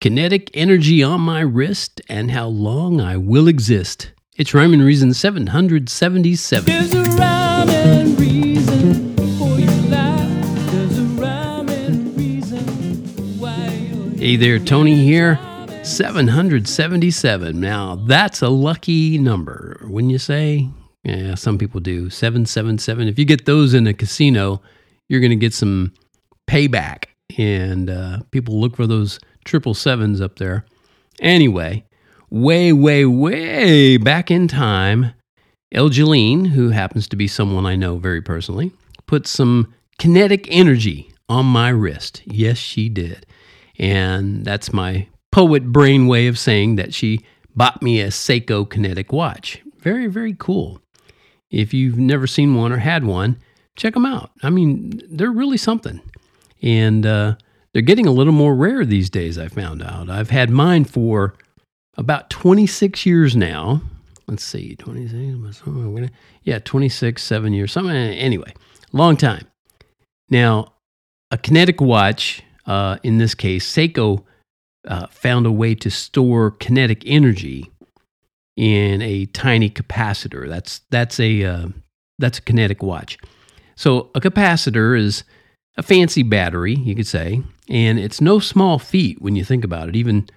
kinetic energy on my wrist, and how long I will exist. It's Rhyme and Reason 777. There's a rhyme and reason for your life. There's a rhyme and reason why you're Hey there, Tony here. 777. Now, that's a lucky number, wouldn't you say? Yeah, some people do. 777. If you get those in a casino, you're going to get some payback. And uh, people look for those triple sevens up there. Anyway, way, way, way back in time, El Jalene, who happens to be someone I know very personally, put some kinetic energy on my wrist. Yes, she did. And that's my poet brain way of saying that she bought me a Seiko kinetic watch. Very, very cool. If you've never seen one or had one, check them out. I mean, they're really something. And uh, they're getting a little more rare these days, I found out. I've had mine for about 26 years now. Let's see, 26, yeah, 26, seven years, something. Anyway, long time. Now, a kinetic watch, uh, in this case, Seiko uh, found a way to store kinetic energy in a tiny capacitor. That's that's a uh, that's a kinetic watch. So a capacitor is a fancy battery, you could say, and it's no small feat when you think about it. Even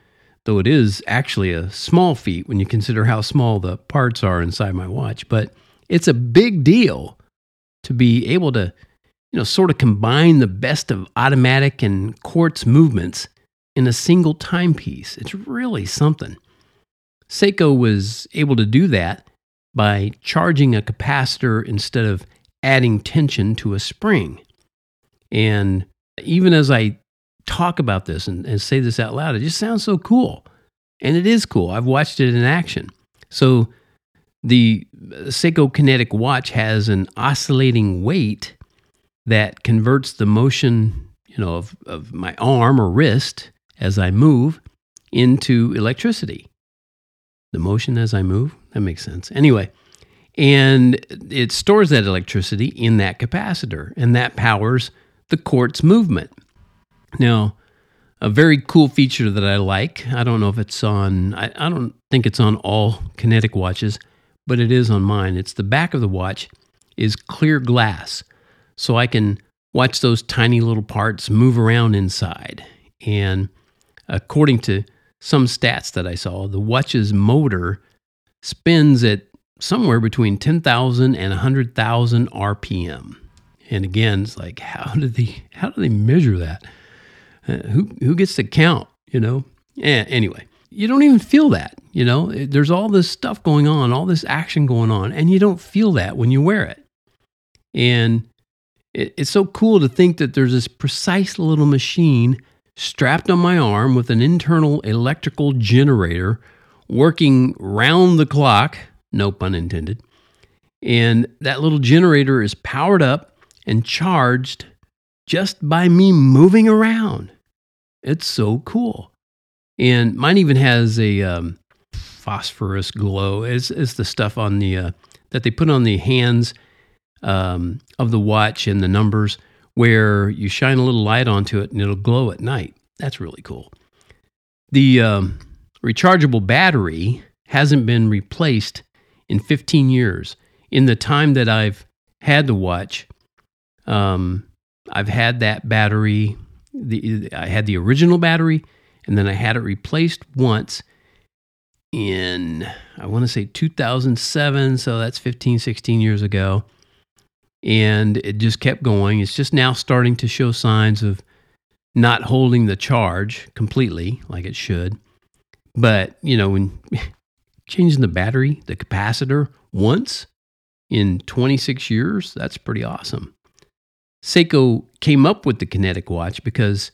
though it is actually a small feat when you consider how small the parts are inside my watch, but it's a big deal to be able to, you know, sort of combine the best of automatic and quartz movements in a single timepiece. It's really something. Seiko was able to do that by charging a capacitor instead of adding tension to a spring. And even as I talk about this and, and say this out loud, it just sounds so cool. And it is cool. I've watched it in action. So the Seiko Kinetic watch has an oscillating weight that converts the motion, you know, of, of my arm or wrist as I move into electricity. The motion as I move, that makes sense. Anyway, and it stores that electricity in that capacitor, and that powers the quartz movement. Now, a very cool feature that I like, I don't know if it's on, I, I don't think it's on all kinetic watches, but it is on mine. It's the back of the watch is clear glass. So I can watch those tiny little parts move around inside. And according to some stats that I saw, the watch's motor spins at somewhere between 10,000 and 100,000 RPM. And again, it's like how do they how do they measure that? Uh, who who gets to count, you know? Eh, anyway, you don't even feel that, you know? There's all this stuff going on, all this action going on, and you don't feel that when you wear it. And it, it's so cool to think that there's this precise little machine strapped on my arm with an internal electrical generator working round the clock, no pun intended. And that little generator is powered up and charged just by me moving around. It's so cool. And mine even has a um, phosphorus glow. It's, it's the stuff on the uh, that they put on the hands um, of the watch and the numbers where you shine a little light onto it and it'll glow at night. That's really cool. The um, rechargeable battery hasn't been replaced in 15 years. In the time that I've had the watch, um, I've had that battery. The, I had the original battery, and then I had it replaced once in, I want to say 2007. So that's 15, 16 years ago and it just kept going. It's just now starting to show signs of not holding the charge completely like it should. But, you know, when changing the battery, the capacitor once in 26 years, that's pretty awesome. Seiko came up with the kinetic watch because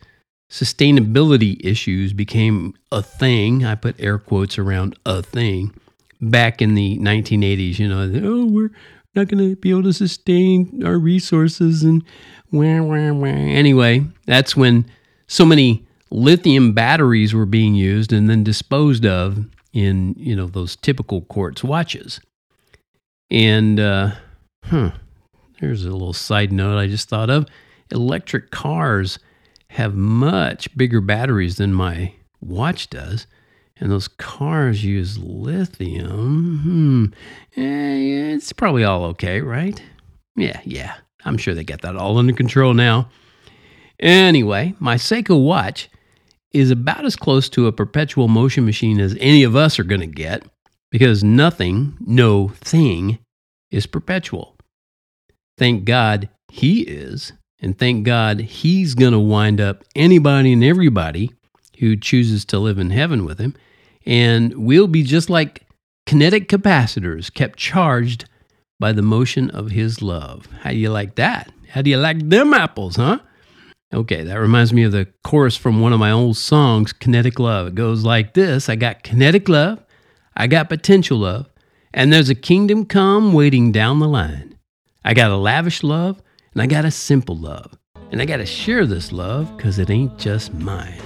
sustainability issues became a thing. I put air quotes around a thing back in the 1980s. You know, oh, we're not going to be able to sustain our resources and wah, wah, wah. anyway that's when so many lithium batteries were being used and then disposed of in you know those typical quartz watches and uh huh there's a little side note i just thought of electric cars have much bigger batteries than my watch does. And those cars use lithium. Hmm. Eh, it's probably all okay, right? Yeah, yeah. I'm sure they got that all under control now. Anyway, my Seiko watch is about as close to a perpetual motion machine as any of us are going to get because nothing, no thing, is perpetual. Thank God he is, and thank God he's going to wind up anybody and everybody who chooses to live in heaven with him. And we'll be just like kinetic capacitors kept charged by the motion of his love. How do you like that? How do you like them apples, huh? Okay, that reminds me of the chorus from one of my old songs, Kinetic Love. It goes like this I got kinetic love, I got potential love, and there's a kingdom come waiting down the line. I got a lavish love, and I got a simple love. And I got to share this love because it ain't just mine.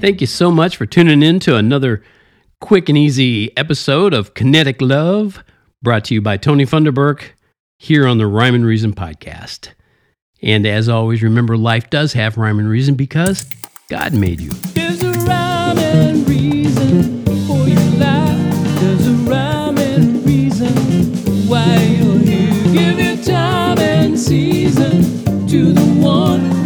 Thank you so much for tuning in to another quick and easy episode of Kinetic Love, brought to you by Tony Funderburk here on the Rhyme and Reason podcast. And as always, remember life does have rhyme and reason because God made you. There's a rhyme and reason for your life. There's a rhyme and reason why you're here. Give your time and season to the one